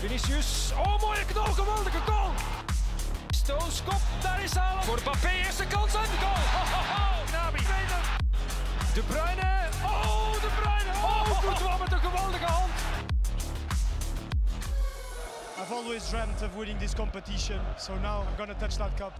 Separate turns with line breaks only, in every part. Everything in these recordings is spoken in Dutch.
Vinicius. Oh, mooie knal. Geweldige goal. Stones kop. Daar is Haaland. Voor Mbappé. Eerste kans goal. Ho, ho, ho. Nabi. De Bruyne. Oh, De Bruyne. Oh, Courtois met een geweldige hand.
I've always dreamt of winning this competition, so now I'm gonna touch that cup.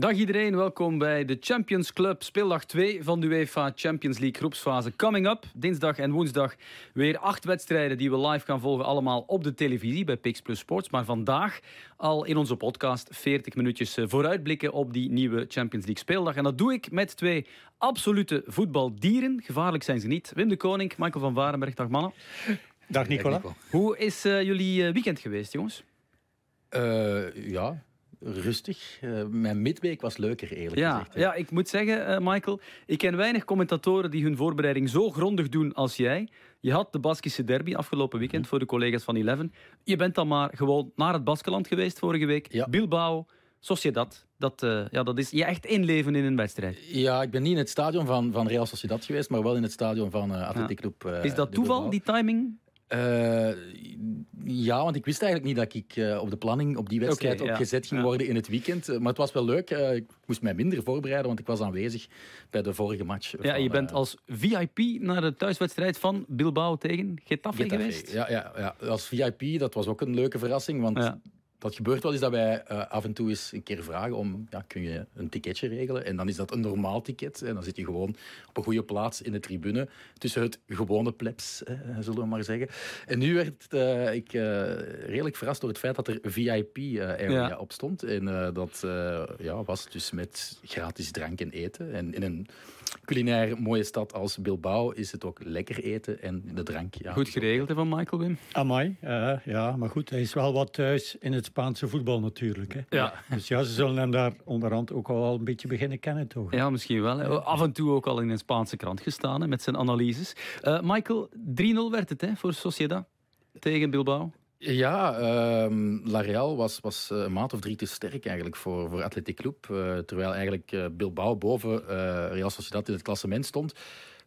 Dag iedereen, welkom bij de Champions Club, speeldag 2 van de UEFA Champions League groepsfase Coming Up. Dinsdag en woensdag weer acht wedstrijden die we live gaan volgen, allemaal op de televisie bij Pix Plus Sports. Maar vandaag al in onze podcast 40 minuutjes eh, vooruitblikken op die nieuwe Champions League speeldag. En dat doe ik met twee absolute voetbaldieren. Gevaarlijk zijn ze niet. Wim de Koning, Michael van Varenberg, dag mannen.
Dag Nicola.
Hoe is uh, jullie eh, weekend geweest, jongens?
Uh, ja, rustig. Uh, mijn midweek was leuker, eerlijk
ja,
gezegd.
Ja, ik moet zeggen, uh, Michael, ik ken weinig commentatoren die hun voorbereiding zo grondig doen als jij. Je had de Baskische derby afgelopen weekend -hmm. voor de collega's van Eleven. Je bent dan maar gewoon naar het Baskeland geweest vorige week.
Ja.
Bilbao, Sociedad. Dat, uh, ja, dat is je echt inleven in een wedstrijd.
Ja, ik ben niet in het stadion van, van Real Sociedad geweest, maar wel in het stadion van uh, Athletic Club.
Ja. is dat toeval, die timing?
Uh, ja, want ik wist eigenlijk niet dat ik uh, op de planning op die wedstrijd
okay,
opgezet
ja.
ging worden in het weekend. Uh, maar het was wel leuk. ik moest mij minder voorbereiden, want ik was aanwezig bij de vorige match.
Ja,
van,
je bent als VIP naar de thuiswedstrijd van Bilbao tegen Getafe,
Getafe
geweest.
Ja, ja, ja, als VIP, dat was ook een leuke verrassing, want... Ja dat gebeurt wel eens dat wij uh, af en toe eens een keer vragen om, ja, kun je een ticketje regelen? En dan is dat een normaal ticket. En dan zit je gewoon op een goede plaats in de tribune, tussen het gewone plebs, eh, zullen we maar zeggen. En nu werd uh, ik redelijk verrast door het feit dat er VIP-area ja. op stond. En dat ja, was dus met gratis drank en eten. En in een culinair mooie stad als Bilbao is het ook lekker eten en de drank. Ja,
goed geregeld hè, van Michael Wim?
Amai, ja, maar goed, hij is wel wat thuis in het Spaanse voetbal natuurlijk. Hè.
Ja.
Dus ja, ze zullen hem daar onderhand ook al een beetje beginnen kennen, toch?
Ja, misschien wel. Hè. Af en toe ook al in een Spaanse krant gestaan hè, met zijn analyses. Uh, Michael, 3-0 werd het hè, voor Sociedad tegen Bilbao.
Ja, uh, La Real was, was een maand of drie te sterk eigenlijk voor, voor Athletic Club. Uh, terwijl eigenlijk uh, Bilbao boven Real Sociedad in het klassement stond.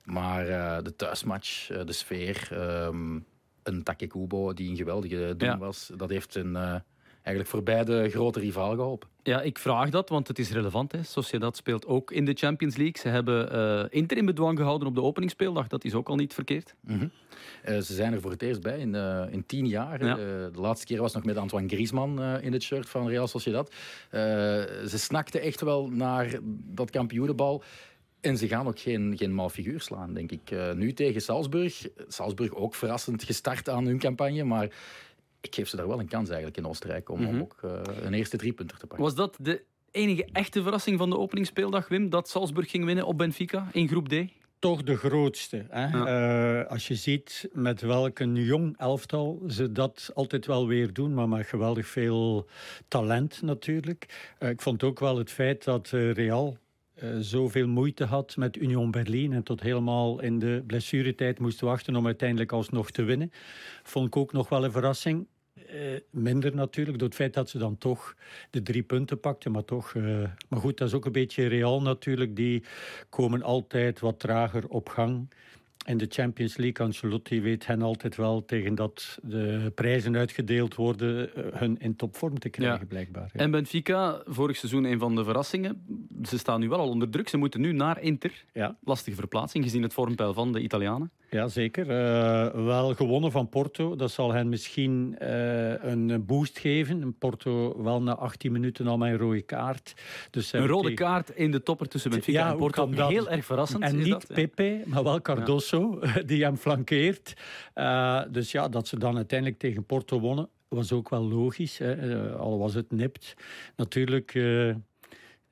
Maar de thuismatch, de sfeer, um, een Take Kubo die een geweldige doen
ja.
was, dat heeft een, eigenlijk voor beide grote rivaal geholpen.
Ja, ik vraag dat, want het is relevant. Hè. Sociedad speelt ook in de Champions League. Ze hebben uh, Inter in bedwang gehouden op de openingsspeeldag. Dat is ook al niet verkeerd.
Mm -hmm. uh, ze zijn er voor het eerst bij in, uh, in tien jaar.
Ja.
de laatste keer was nog met Antoine Griezmann in het shirt van Real Sociedad. ze snakten echt wel naar dat kampioenenbal. En ze gaan ook geen, geen mal figuur slaan, denk ik. nu tegen Salzburg. Salzburg ook verrassend gestart aan hun campagne, maar ik geef ze daar wel een kans eigenlijk in Oostenrijk om, mm -hmm. om ook uh, een eerste driepunter te pakken.
Was dat de enige echte verrassing van de openingsspeeldag, Wim? Dat Salzburg ging winnen op Benfica in groep D?
Toch de grootste. Hè? Ja. Uh, als je ziet met welk een jong elftal ze dat altijd wel weer doen, maar met geweldig veel talent natuurlijk. Uh, ik vond ook wel het feit dat Real uh, zoveel moeite had met Union Berlin en tot helemaal in de blessuretijd moest wachten om uiteindelijk alsnog te winnen. Vond ik ook nog wel een verrassing. Uh, minder natuurlijk, door het feit dat ze dan toch de drie punten pakten. Maar toch, uh, maar goed, dat is ook een beetje real natuurlijk. Die komen altijd wat trager op gang. In de Champions League, Ancelotti weet hen altijd wel tegen dat de prijzen uitgedeeld worden, hun in topvorm te krijgen
ja.
blijkbaar.
Ja. En Benfica, vorig seizoen een van de verrassingen. Ze staan nu wel al onder druk. Ze moeten nu naar Inter.
Ja.
Lastige verplaatsing, gezien het vormpeil van de Italianen.
Ja, zeker. Uh, wel gewonnen van Porto. Dat zal hen misschien uh, een boost geven. Porto wel na 18 minuten al een rode kaart. Dus
een rode tegen... kaart in de topper tussen Benfica
ja,
en Porto.
Dat...
Heel erg verrassend.
En niet
dat,
Pepe, maar wel Cardoso, ja. die hem flankeert. Uh, dus ja, dat ze dan uiteindelijk tegen Porto wonnen, was ook wel logisch. Hè. al was het nipt. Natuurlijk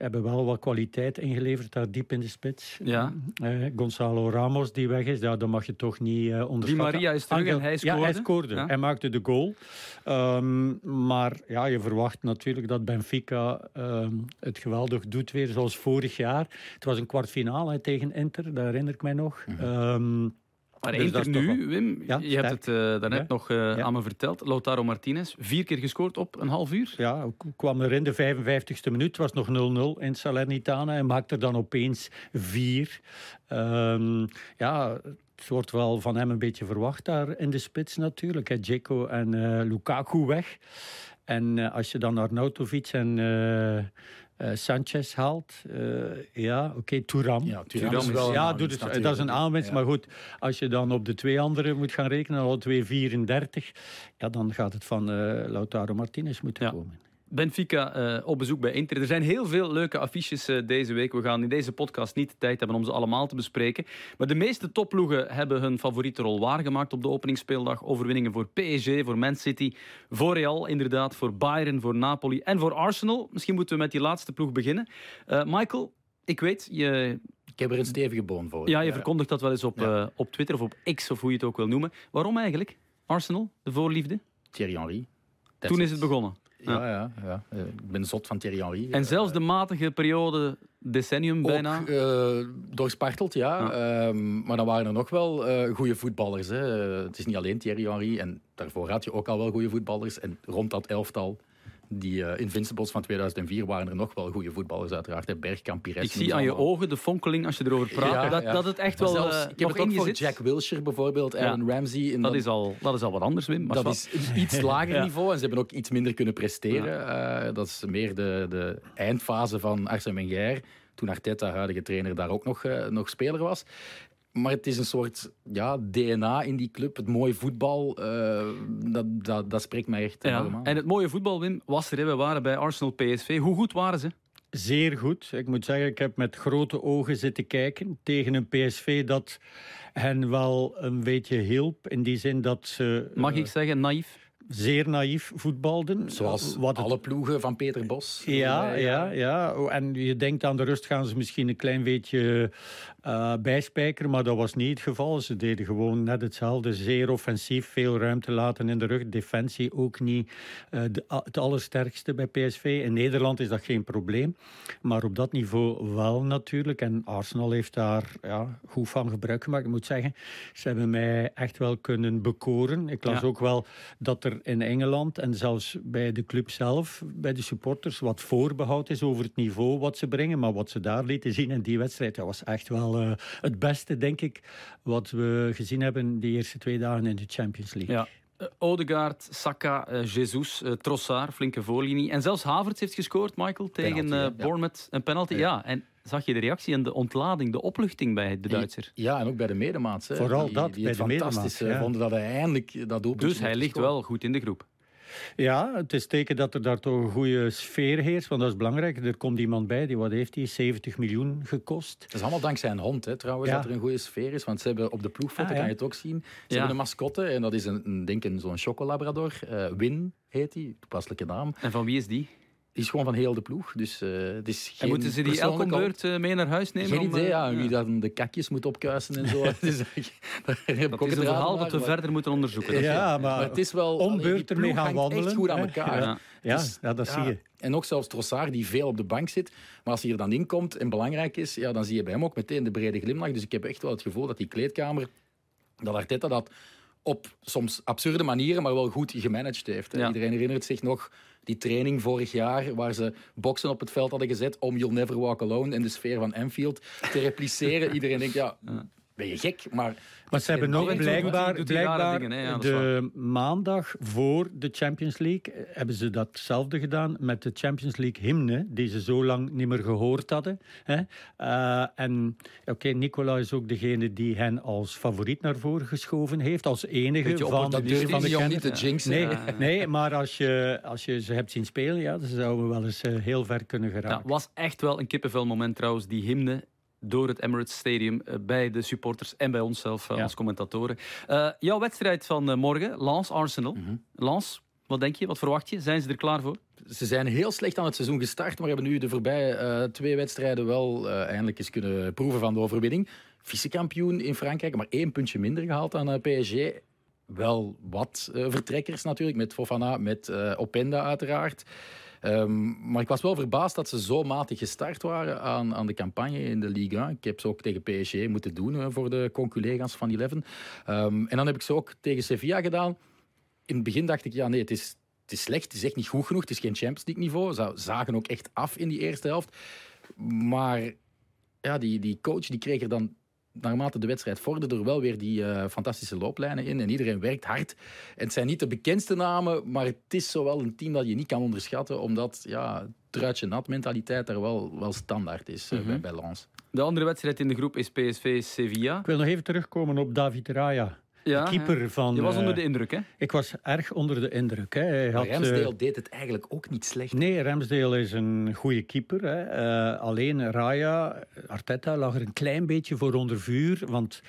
hebben wel wat kwaliteit ingeleverd daar diep in de spits.
Ja.
Uh, Gonzalo Ramos die weg is, ja, dat mag je toch niet uh, onderschatten.
Di Maria is terug
Angel,
en hij scoorde.
Ja, hij scoorde. Ja. Hij maakte de goal. Um, maar ja, je verwacht natuurlijk dat Benfica um, het geweldig doet weer, zoals vorig jaar. Het was een kwartfinale tegen Inter, dat herinner ik mij nog. Um,
Maar dus nu, Wim, ja, je hebt het uh, daarnet ja. nog uh, ja. aan me verteld. Lautaro Martinez, vier keer gescoord op een half uur.
Ja, kwam er in de 55ste minuut, was nog 0-0 in Salernitana en maakte er dan opeens vier. Um, ja, het wordt wel van hem een beetje verwacht daar in de spits natuurlijk. Hè. Dzeko en uh, Lukaku weg. En als je dan Arnautovic en uh, Sanchez haalt, ja, oké, okay, Touram.
Ja, Touram is wel
ja, doet het, dat is een aanwinst. Ja. Maar goed, als je dan op de twee anderen moet gaan rekenen, al 2,34, ja, dan gaat het van Lautaro Martinez moeten ja. komen.
Benfica uh, op bezoek bij Inter. Er zijn heel veel leuke affiches uh, deze week. We gaan in deze podcast niet de tijd hebben om ze allemaal te bespreken. Maar de meeste topploegen hebben hun favoriete rol waargemaakt op de openingsspeeldag. Overwinningen voor PSG, voor Man City, voor Real inderdaad, voor Bayern, voor Napoli en voor Arsenal. Misschien moeten we met die laatste ploeg beginnen. Uh, Michael, ik weet, je...
Ik heb er een stevige boon voor.
Ja, je verkondigt dat wel eens op, ja. op Twitter of op X, of hoe je het ook wil noemen. Waarom eigenlijk? Arsenal, de voorliefde?
Thierry Henry.
Toen is het begonnen.
Ja, ja, ja. Eh, ik ben zot van Thierry Henry.
En zelfs de matige periode, decennium bijna?
Ook uh, doorsparteld, ja. ja. Um, maar dan waren er nog wel uh, goede voetballers. Hè. het is niet alleen Thierry Henry. En daarvoor had je ook al wel goede voetballers. En rond dat elftal die uh, Invincibles van 2004 waren er nog wel goede voetballers uiteraard. Hè. Bergkamp, Pires.
Ik zie aan je ogen de fonkeling als je erover praat. Ja, dat, ja. dat het echt wel zelfs, uh,
Ik heb het ook voor Jack Wilshere bijvoorbeeld, Aaron Ramsey.
In dat, is al, dat is al wat anders, Wim.
Maar dat is een iets lager niveau en ze hebben ook iets minder kunnen presteren. Uh, dat is meer de, de eindfase van Arsène Wenger toen Arteta, huidige trainer, daar ook nog, uh, nog speler was. Maar het is een soort ja, DNA in die club. Het mooie voetbal, uh, dat, dat, dat spreekt mij echt ja. helemaal.
En het mooie voetbal, Wim, was er. We waren bij Arsenal PSV. Hoe goed waren ze?
Zeer goed. Ik moet zeggen, ik heb met grote ogen zitten kijken tegen een PSV dat hen wel een beetje hielp. In die zin dat ze...
Mag uh, ik zeggen, naïef?
Zeer naïef voetbalden.
Zoals wat alle ploegen van Peter Bos.
Ja, ja, ja. En je denkt aan de rust gaan ze misschien een klein beetje uh, bijspijkeren, maar dat was niet het geval. Ze deden gewoon net hetzelfde. Zeer offensief, veel ruimte laten in de rug. Defensie ook niet uh, de, het allersterkste bij PSV. In Nederland is dat geen probleem, maar op dat niveau wel natuurlijk. En Arsenal heeft daar ja, goed van gebruik gemaakt. Ik moet zeggen, ze hebben mij echt wel kunnen bekoren. Ik las ja. ook wel dat er in Engeland en zelfs bij de club zelf, bij de supporters, wat voorbehoud is over het niveau wat ze brengen. Maar wat ze daar lieten zien in die wedstrijd, dat was echt wel uh, het beste, denk ik, wat we gezien hebben de eerste twee dagen in de Champions League.
Ja. Uh, Odegaard, Saka, uh, Jesus, Trossard, flinke voorlinie. En zelfs Havertz heeft gescoord, Michael, tegen penalty, Bournemouth. Een penalty, ja. ja. En zag je de reactie en de ontlading, de opluchting bij de Duitser?
Ja, en ook bij de medemaats. Hè.
Vooral
die,
dat,
die
bij
het
de
fantastisch
medemaats, ja.
vonden dat hij eindelijk dat doelpunt
Dus hij ligt wel goed in de groep.
Ja, het is teken dat er daar toch een goede sfeer heerst, want dat is belangrijk. Er komt iemand bij, die wat heeft hij? 70 miljoen gekost.
Het is allemaal dankzij een hond, hè, trouwens, ja. dat er een goede sfeer is. Want ze hebben op de ploegfoto, ah, ja. kan je het ook zien, ze ja. hebben een mascotte en dat is een, denk een zo'n chocolabrador. Uh, Win heet die, toepasselijke naam.
En van wie is die?
Die is gewoon van heel de ploeg. Dus, uh, het is geen
en moeten ze die elke beurt uh, mee naar huis nemen?
Geen
om,
idee, ja. Wie dan de kakjes moet opkuisen en zo. dus,
daar heb dat is een verhaal dat we maar... verder moeten onderzoeken.
Ja, ja maar,
maar, het is wel...
Om beurt ermee gaan wandelen.
echt goed aan elkaar.
Ja, ja, dus, ja dat zie je.
En ook zelfs Trossard, die veel op de bank zit. Maar als hij er dan in komt en belangrijk is, ja, dan zie je bij hem ook meteen de brede glimlach. Dus ik heb echt wel het gevoel dat die kleedkamer, dat Arteta dat op soms absurde manieren, maar wel goed gemanaged heeft. Ja. Iedereen herinnert zich nog die training vorig jaar, waar ze boksen op het veld hadden gezet om You'll Never Walk Alone in de sfeer van Anfield te repliceren. Iedereen denkt, ja, ben je gek? Maar,
maar ze hebben nog blijkbaar, blijkbaar dingen, ja, de maandag voor de Champions League hebben ze datzelfde gedaan met de Champions League hymne, die ze zo lang niet meer gehoord hadden. Hè? Uh, en oké, okay, Nicola is ook degene die hen als favoriet naar voren geschoven heeft, als enige van,
dat durf
van de
niet te jinxen.
Nee, nee, maar als je, als je ze hebt zien spelen, ja, ze zouden wel eens uh, heel ver kunnen geraken.
Ja, was echt wel een kippenvel moment trouwens, die hymne door het Emirates Stadium uh, bij de supporters en bij onszelf uh, ja. als commentatoren. Uh, jouw wedstrijd van morgen, Lens Arsenal. Mm -hmm. Lens, wat denk je? Wat verwacht je? Zijn ze er klaar voor?
Ze zijn heel slecht aan het seizoen gestart, maar hebben nu de voorbije twee wedstrijden wel eindelijk eens kunnen proeven van de overwinning. Vice-kampioen in Frankrijk, maar één puntje minder gehaald aan PSG. Wel wat vertrekkers natuurlijk, met Fofana, met Openda uiteraard. Ehm, maar ik was wel verbaasd dat ze zo matig gestart waren aan, aan de campagne in de Ligue 1. Ik heb ze ook tegen PSG moeten doen voor de conculega's van Eleven. Um, en dan heb ik ze ook tegen Sevilla gedaan. In het begin dacht ik, ja nee, het is, het is slecht, het is echt niet goed genoeg, het is geen Champions League niveau. Ze zagen ook echt af in die eerste helft. Maar ja, die, die coach die kreeg er dan naarmate de wedstrijd vorderde er wel weer die uh, fantastische looplijnen in. En iedereen werkt hard. En het zijn niet de bekendste namen, maar het is zowel een team dat je niet kan onderschatten, omdat ja, truitje nat mentaliteit daar wel, wel standaard is mm -hmm. bij, bij Lens.
De andere wedstrijd in de groep is PSV-Sevilla.
Ik wil nog even terugkomen op David Raya. Ja, de keeper van...
Je was onder de indruk, hè?
Ik was erg onder de indruk. Hè. Hij
had, Ramsdale uh, deed het eigenlijk ook niet slecht.
Nee, Ramsdale is een goede keeper. Hè. Uh, alleen Raya, Arteta, lag er een klein beetje voor onder vuur. Want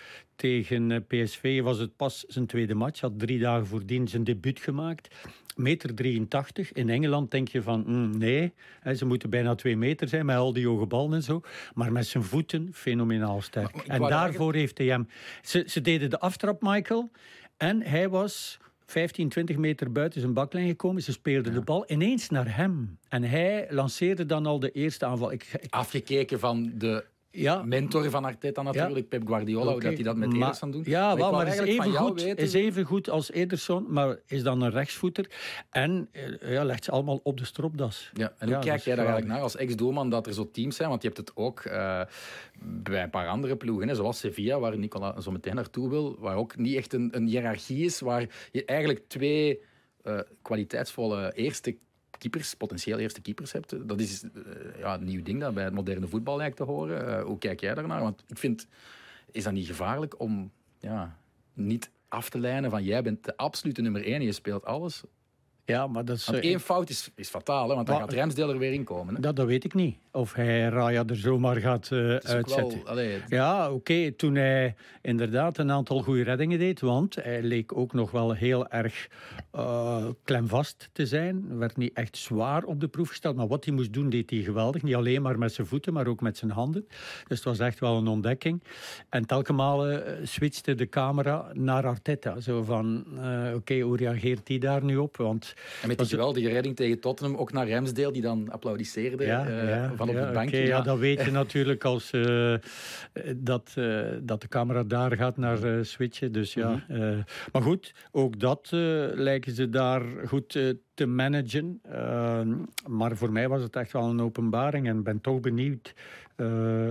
tegen PSV was het pas zijn tweede match. Had drie dagen voordien zijn debuut gemaakt meter 83. In Engeland denk je van mm, nee, hè, ze moeten bijna twee meter zijn met al die hoge ballen en zo. Maar met zijn voeten fenomenaal sterk. en daarvoor heeft hij hem... Ze, ze deden de aftrap, Michael. En hij was 15, 20 meter buiten zijn baklijn gekomen. Ze speelden de bal ineens naar hem. En hij lanceerde dan al de eerste aanval. Ik,
ik... Afgekeken van de ja. mentor van Arteta natuurlijk, Pep Guardiola, okay. dat hij dat met Ederson doet.
Ja, wel, maar is even, goed, is even goed als Ederson, maar is dan een rechtsvoeter. En eh, ja, legt ze allemaal op de stropdas.
Ja, en hoe kijk jij daar eigenlijk naar als ex-doelman dat er zo teams zijn? Want je hebt het ook uh, bij een paar andere ploegen, hè, zoals Sevilla, waar Nicola zo meteen naartoe wil, waar ook niet echt een, een hiërarchie is, waar je eigenlijk twee uh, kwaliteitsvolle eerste keepers, potentieel eerste keepers hebt. Dat is uh, ja, een nieuw ding dat bij het moderne voetbal lijkt te horen. Uh, hoe kijk jij daarnaar? Want ik vind, is dat niet gevaarlijk om ja, niet af te lijnen van jij bent de absolute nummer één en je speelt alles?
Ja, maar dat is...
Want één fout is, is fataal, hè, want dan gaat Remsdale er weer in komen. Hè?
Dat, dat weet ik niet. Of hij Raya er zomaar gaat uh, uitzetten. Wel, Ja, oké. Okay, toen hij inderdaad een aantal goede reddingen deed, want hij leek ook nog wel heel erg uh, klemvast te zijn. Werd niet echt zwaar op de proef gesteld, maar wat hij moest doen, deed hij geweldig. Niet alleen maar met zijn voeten, maar ook met zijn handen. Dus het was echt wel een ontdekking. En telkens malen switchte de camera naar Arteta. Zo van, oké, okay, hoe reageert hij daar nu op? Want
en met die geweldige redding tegen Tottenham, ook naar Ramsdale, die dan applaudisseerde ja, uh, ja, van op ja, het bankje.
Okay, ja. dat weet je natuurlijk als uh, dat, uh, dat de camera daar gaat naar switchen. Dus ja. Mm -hmm. maar goed, ook dat lijken ze daar goed te managen. maar voor mij was het echt wel een openbaring en ben toch benieuwd uh,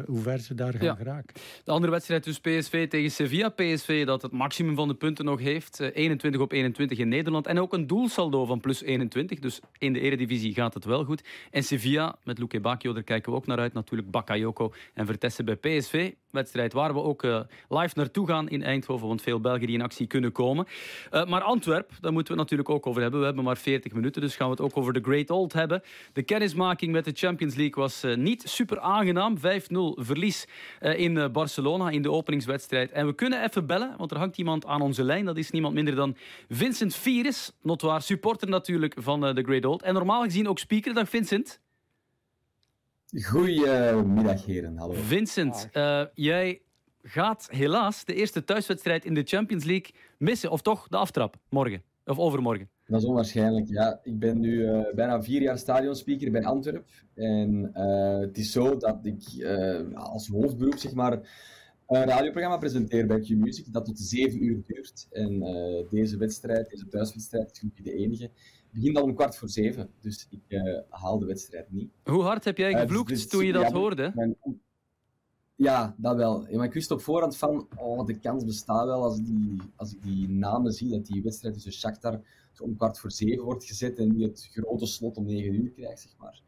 hoe ver ze daar gaan ja. geraken.
De andere wedstrijd dus PSV tegen Sevilla. PSV dat het maximum van de punten nog heeft. 21 eh, op 21 in Nederland. En ook een doelsaldo van plus 21. Dus in de eredivisie gaat het wel goed. En Sevilla met Luque Bacchio, daar kijken we ook naar uit. Natuurlijk Bakayoko en Vertessen bij PSV. Wedstrijd waar we ook uh, live naartoe gaan in Eindhoven. Want veel Belgen die in actie kunnen komen. Uh, maar Antwerp, daar moeten we het natuurlijk ook over hebben. We hebben maar 40 minuten, dus gaan we het ook over de Great Old hebben. De kennismaking met de Champions League was niet super aangenaam. 5-0 verlies uh, in uh, Barcelona in de openingswedstrijd. En we kunnen even bellen, want er hangt iemand aan onze lijn. Dat is niemand minder dan Vincent Vieres, notwaar supporter natuurlijk van de Great Old. En normaal gezien ook speaker. Dag Vincent.
Goedemiddag heren, hallo.
Vincent, jij gaat helaas de eerste thuiswedstrijd in de Champions League missen. Of toch de aftrap, morgen. Of overmorgen.
Dat is onwaarschijnlijk, ja. Ik ben nu uh, bijna vier jaar stadionspeaker bij Antwerp. En uh, het is zo dat ik uh, als hoofdberoep zeg maar, een radioprogramma presenteer bij Q-Music dat tot zeven uur duurt. En deze wedstrijd, deze thuiswedstrijd, is niet de enige, begint al om kwart voor zeven. Dus ik haal de wedstrijd niet.
Hoe hard heb jij gevloekt dus, dus, toen je dat hoorde? Mijn,
ja, dat wel. Maar ik wist op voorhand van, oh, de kans bestaat wel als, die, als ik die namen zie, dat die wedstrijd tussen Shakhtar om kwart voor zeven wordt gezet en niet het grote slot om negen uur krijgt, zeg maar.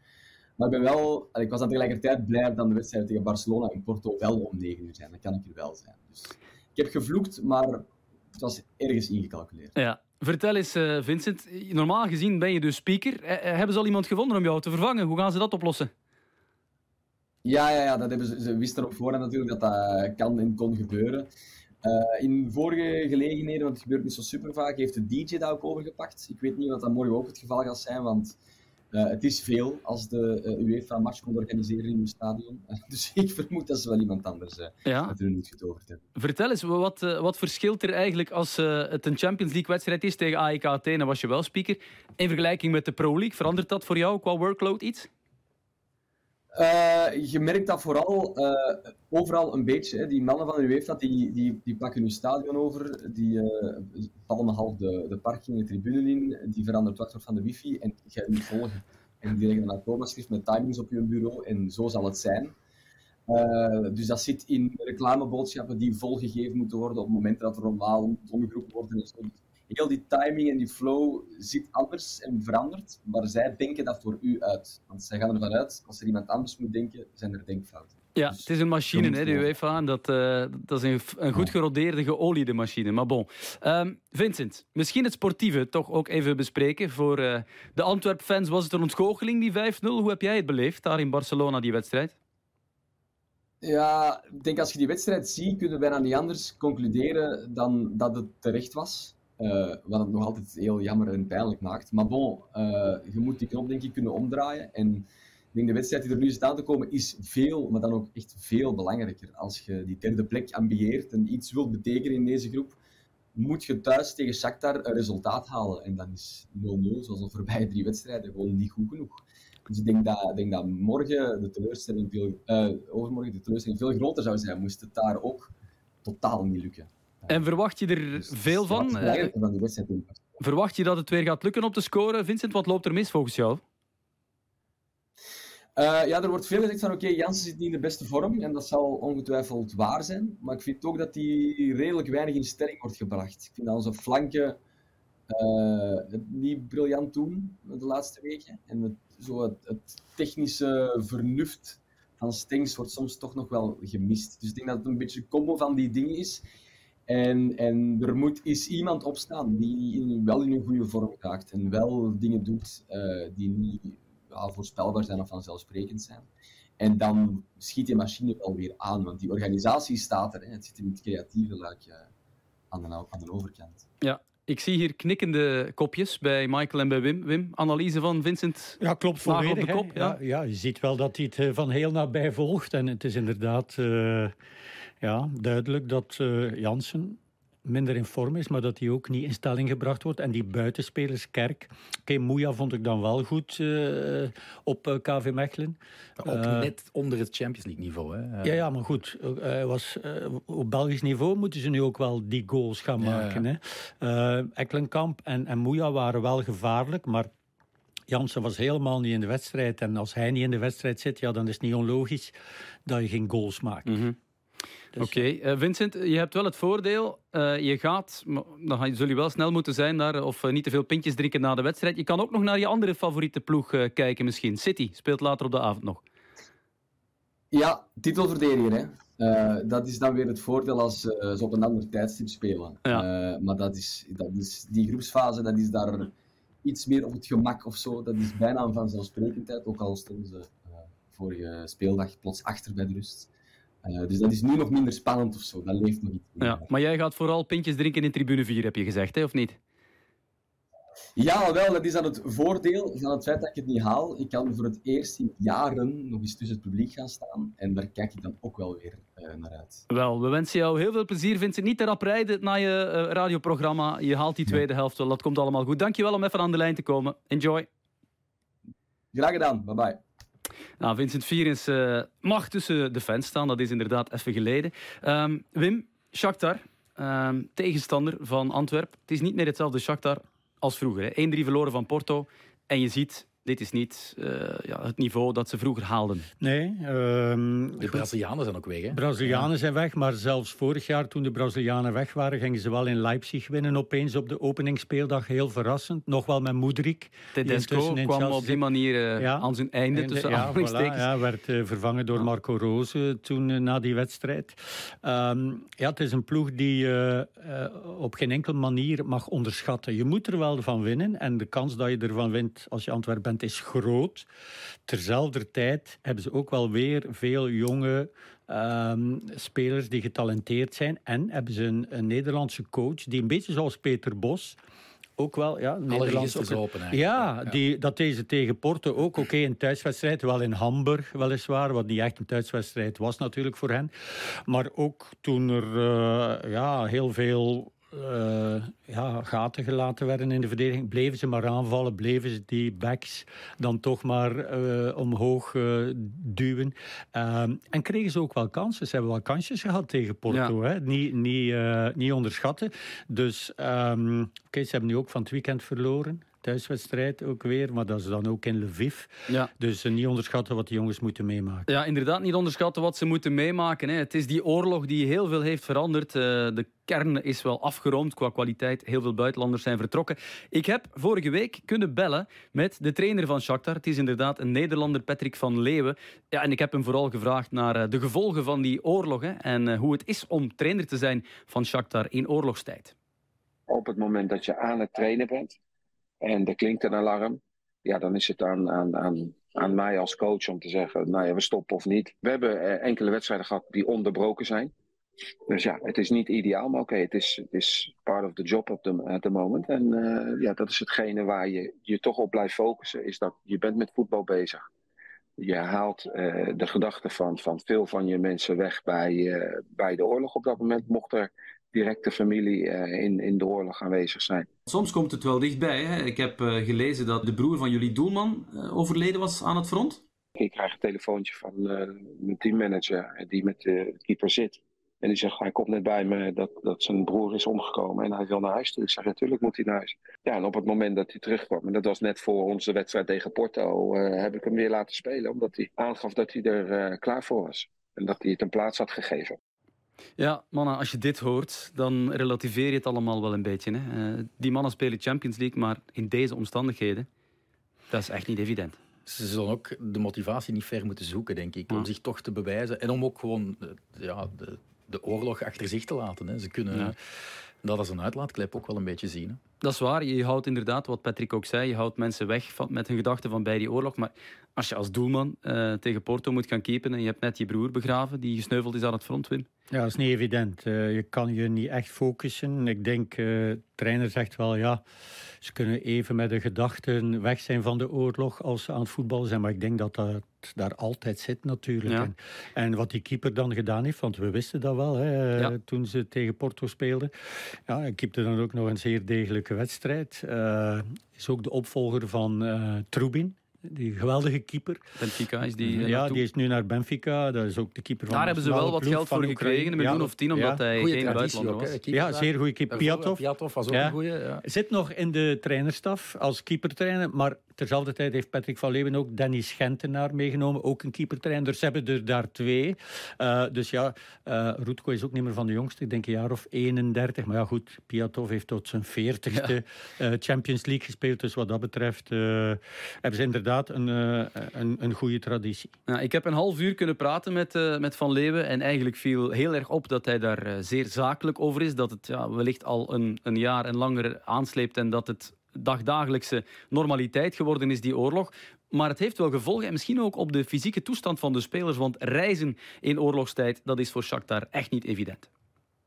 Maar ik ben wel, ik was aan tegelijkertijd blij dat de wedstrijd tegen Barcelona in Porto wel om negen uur zijn. Dat kan ik er wel zijn. Dus ik heb gevloekt, maar het was ergens ingecalculeerd.
Ja. Vertel eens, uh, Vincent. Normaal gezien ben je dus speaker. Eh, eh, hebben ze al iemand gevonden om jou te vervangen? Hoe gaan ze dat oplossen?
Ja, ja, ja dat hebben ze, ze wisten op voorhand natuurlijk dat dat kan en kon gebeuren. Uh, in vorige gelegenheden, want het gebeurt niet zo super vaak, heeft de DJ dat ook overgepakt. Ik weet niet of dat morgen ook het geval gaat zijn, want Uh, het is veel als de uh, UEFA match kon organiseren in een stadion. dus ik vermoed dat ze wel iemand anders uh, ja. met hun getoverd hebben.
Vertel eens, wat, wat verschilt er eigenlijk als het een Champions League wedstrijd is tegen AEK Athene, was je wel speaker, in vergelijking met de Pro League? Verandert dat voor jou qua workload iets?
Uh, je merkt dat vooral uh, overal een beetje. Hè. Die mannen van de UEFA die, die, die pakken hun stadion over, die uh, vallen half de, de parking, de tribune in, die veranderen het wachtwoord van de wifi en je moet volgen. En die leggen een automaschrift met timings op je bureau en zo zal het zijn. dus dat zit in reclameboodschappen die volgegeven moeten worden op momenten dat er normaal omgeroepen worden. En zo heel die timing en die flow zit anders en verandert, maar zij denken dat voor u uit. Want zij gaan ervan uit, als er iemand anders moet denken, zijn er denkfouten.
Ja, dus het is een machine, hè, de UEFA. Dat, uh, dat is een, een goed gerodeerde, geoliede machine. Maar bon. Um, Vincent, misschien het sportieve toch ook even bespreken. Voor uh, de Antwerp-fans was het een ontgoocheling, die 5-0. Hoe heb jij het beleefd daar in Barcelona, die wedstrijd?
Ja, ik denk als je die wedstrijd ziet, kunnen we bijna niet anders concluderen dan dat het terecht was. Uh, wat het nog altijd heel jammer en pijnlijk maakt. Maar bon, uh, je moet die knop denk ik kunnen omdraaien. En ik denk de wedstrijd die er nu staat aan te komen is veel, maar dan ook echt veel belangrijker. Als je die derde plek ambieert en iets wilt betekenen in deze groep, moet je thuis tegen Shakhtar een resultaat halen. En dan is 0-0, zoals de voorbije drie wedstrijden, gewoon niet goed genoeg. Dus ik denk dat, denk dat morgen de teleurstelling veel, uh, overmorgen de teleurstelling veel groter zou zijn, moest het daar ook totaal niet lukken.
En verwacht je er dus veel van? Uh, verwacht je dat het weer gaat lukken om te scoren, Vincent? Wat loopt er mis volgens jou?
Uh, ja, er wordt veel gezegd van oké, okay, Jansen zit niet in de beste vorm en dat zal ongetwijfeld waar zijn. Maar ik vind ook dat hij redelijk weinig in stelling wordt gebracht. Ik vind dat onze flanken uh, het niet briljant doen de laatste weken. En het, zo het, het technische vernuft van Stengs wordt soms toch nog wel gemist. Dus ik denk dat het een beetje een combo van die dingen is. En, en er moet eens iemand opstaan die in, wel in een goede vorm raakt en wel dingen doet uh, die niet ja, voorspelbaar zijn of vanzelfsprekend zijn. En dan schiet die machine wel weer aan, want die organisatie staat er. Hè. Het zit in het creatieve luikje aan de, aan de overkant.
Ja, ik zie hier knikkende kopjes bij Michael en bij Wim. Wim, analyse van Vincent.
Ja, klopt volledig. Op de kop, ja? ja? Ja, je ziet wel dat hij het eh, van heel nabij volgt. En het is inderdaad uh, ja, duidelijk dat uh, Jansen minder in vorm is, maar dat hij ook niet in stelling gebracht wordt. En die buitenspelers, Kerk, oké, Moeja vond ik dan wel goed uh, op uh, KV Mechelen.
Ook net onder het Champions League niveau. Hè?
Ja, ja, maar goed, was, op Belgisch niveau moeten ze nu ook wel die goals gaan maken. Ja, Hè? Ekkelenkamp en, en Moeja waren wel gevaarlijk, maar Jansen was helemaal niet in de wedstrijd. En als hij niet in de wedstrijd zit, ja, dan is het niet onlogisch dat je geen goals maakt.
Mm -hmm. Dus, Oké, okay. uh, Vincent, je hebt wel het voordeel. Uh, je gaat, dan zul je wel snel moeten zijn daar, of uh, niet te veel pintjes drinken na de wedstrijd. Je kan ook nog naar je andere favoriete ploeg kijken misschien. City speelt later op de avond nog.
Ja, titelverdediger. Hè. dat is dan weer het voordeel als ze op een ander tijdstip spelen. Ja. maar dat is, dat is, die groepsfase, dat is daar iets meer op het gemak of zo. Dat is bijna een vanzelfsprekendheid, ook al stonden ze vorige speeldag plots achter bij de rust. Uh, dus dat is nu nog minder spannend of zo. Dat leeft nog iets
meer. Ja, maar jij gaat vooral pintjes drinken in tribune 4, heb je gezegd, hè, of niet?
Ja, wel, dat is dan het voordeel van het feit dat ik het niet haal. Ik kan voor het eerst in jaren nog eens tussen het publiek gaan staan. En daar kijk ik dan ook wel weer uh, naar uit.
Wel, we wensen jou heel veel plezier. Vincent, niet te rap rijden naar je uh, radioprogramma. Je haalt die tweede helft wel. Dat komt allemaal goed. Dankjewel om even aan de lijn te komen. Enjoy.
Graag gedaan. Bye-bye.
Nou, Vincent Vierens uh, mag tussen de fans staan. Dat is inderdaad even geleden. Um, Wim, Shakhtar, um, tegenstander van Antwerpen. Het is niet meer hetzelfde Shakhtar als vroeger. 1-3 verloren van Porto. En je ziet dit is niet uh, ja, het niveau dat ze vroeger haalden.
Nee. Um,
de Brazilianen zijn ook weg. Hè?
Brazilianen ja. zijn weg, maar zelfs vorig jaar toen de Brazilianen weg waren, gingen ze wel in Leipzig winnen. Opeens op de openingsspeeldag heel verrassend. Nog wel met Moedrik.
Tedesco kwam op die manier uh, ja. aan zijn einde tussen ja, voilà,
ja, werd uh, vervangen door Marco Rose toen na die wedstrijd. Um, ja, het is een ploeg die op geen enkele manier mag onderschatten. Je moet er wel van winnen en de kans dat je ervan wint als je Antwerpen is groot. Terzelfde tijd hebben ze ook wel weer veel jonge um, spelers die getalenteerd zijn. En hebben ze een, een Nederlandse coach die een beetje zoals Peter Bos ook wel, ja,
Nederlands ook. open
Ja, die, dat deze tegen Porto ook. Oké, een thuiswedstrijd, wel in Hamburg weliswaar, wat niet echt een thuiswedstrijd was natuurlijk voor hen. Maar ook toen er uh, ja, heel veel uh, ja, gaten gelaten werden in de verdediging, bleven ze maar aanvallen, bleven ze die backs dan toch maar uh, omhoog uh, duwen. Ehm, en kregen ze ook wel kansen. Ze hebben wel kansjes gehad tegen Porto. Hè? Niet, niet, niet onderschatten. Dus um, okay, ze hebben nu ook van het weekend verloren thuiswedstrijd ook weer, maar dat is dan ook in Lviv. Ja. Dus niet onderschatten wat de jongens moeten meemaken.
Ja, inderdaad, niet onderschatten wat ze moeten meemaken. Hè. Het is die oorlog die heel veel heeft veranderd. Uh, de kern is wel afgeroomd qua kwaliteit. Heel veel buitenlanders zijn vertrokken. Ik heb vorige week kunnen bellen met de trainer van Shakhtar. Het is inderdaad een Nederlander, Patrick van Leeuwen. Ja, en ik heb hem vooral gevraagd naar uh, de gevolgen van die oorlog hè, en uh, hoe het is om trainer te zijn van Shakhtar in oorlogstijd.
Op het moment dat je aan het trainen bent, en er klinkt een alarm, ja, dan is het aan, aan, aan, aan mij als coach om te zeggen, nou ja, we stoppen of niet. We hebben eh, enkele wedstrijden gehad die onderbroken zijn. Dus ja, het is niet ideaal, maar oké, het, is, is part of the job op the moment. En uh, ja, dat is hetgene waar je je toch op blijft focussen, is dat je bent met voetbal bezig. Je haalt uh, de gedachten van, van veel van je mensen weg bij, bij de oorlog op dat moment, mocht er directe familie uh, in, in de oorlog aanwezig zijn.
Soms komt het wel dichtbij. Hè? Ik heb uh, gelezen dat de broer van jullie doelman uh, overleden was aan het front.
Ik krijg een telefoontje van mijn teammanager die met de keeper zit. En die zegt, hij komt net bij me dat, dat zijn broer is omgekomen en hij wil naar huis toe. Ik zeg, natuurlijk moet hij naar huis. Ja, en op het moment dat hij terugkwam, en dat was net voor onze wedstrijd tegen Porto, heb ik hem weer laten spelen. Omdat hij aangaf dat hij er klaar voor was. En dat hij het een plaats had gegeven.
Ja, mannen, als je dit hoort, dan relativeer je het allemaal wel een beetje. Hè? Uh, die mannen spelen Champions League, maar in deze omstandigheden, dat is echt niet evident.
Ze zullen ook de motivatie niet ver moeten zoeken, denk ik, om zich toch te bewijzen. En om ook gewoon uh, ja, de, de oorlog achter zich te laten. Hè. Ze kunnen ja. dat als een uitlaatklep ook wel een beetje zien. Hè.
Dat is waar. Je houdt inderdaad, wat Patrick ook zei, je houdt mensen weg van, met hun gedachten van bij die oorlog. Maar als je als doelman uh, tegen Porto moet gaan keepen en je hebt net je broer begraven die gesneuveld is aan het front, Wim.
Ja, dat is niet evident. Uh, je kan je niet echt focussen. Ik denk, uh, de trainer zegt wel, ja, ze kunnen even met de gedachten weg zijn van de oorlog als ze aan het voetballen zijn. Maar ik denk dat dat daar altijd zit natuurlijk. Ja. En, en, wat die keeper dan gedaan heeft, want we wisten dat wel hè, ja. toen ze tegen Porto speelden. Ja, hij keepte dan ook nog een zeer degelijke wedstrijd. Uh, is ook de opvolger van Trubin die geweldige keeper.
Benfica is die.
Ja, die is nu naar Benfica. Dat is ook de keeper van
Daar hebben ze wel wat geld voor gekregen, een miljoen ja. of tien, omdat ja. hij Goeie geen buitenlander was.
ja, zeer goede keeper. Piatov.
Piatov was ook een goeie. Ja.
Zit nog in de trainerstaf als keepertrainer, maar terzelfde tijd heeft Patrick van Leeuwen ook Danny Schentenaar meegenomen, ook een keepertrainer. Dus ze hebben er daar twee. Uh, dus ja, uh, Roetko is ook niet meer van de jongste, ik denk een jaar of 31. Maar ja, goed, Piatov heeft tot zijn 40ste ja. uh, Champions League gespeeld. Dus wat dat betreft hebben ze inderdaad een, een, een goede traditie.
Ja, ik heb een half uur kunnen praten met, met Van Leeuwen en eigenlijk viel heel erg op dat hij daar zeer zakelijk over is. Dat het ja, wellicht al een, een jaar en langer aansleept en dat het dagdagelijkse normaliteit geworden is, die oorlog. Maar het heeft wel gevolgen, en misschien ook op de fysieke toestand van de spelers. Want reizen in oorlogstijd, dat is voor Shakhtar echt niet evident.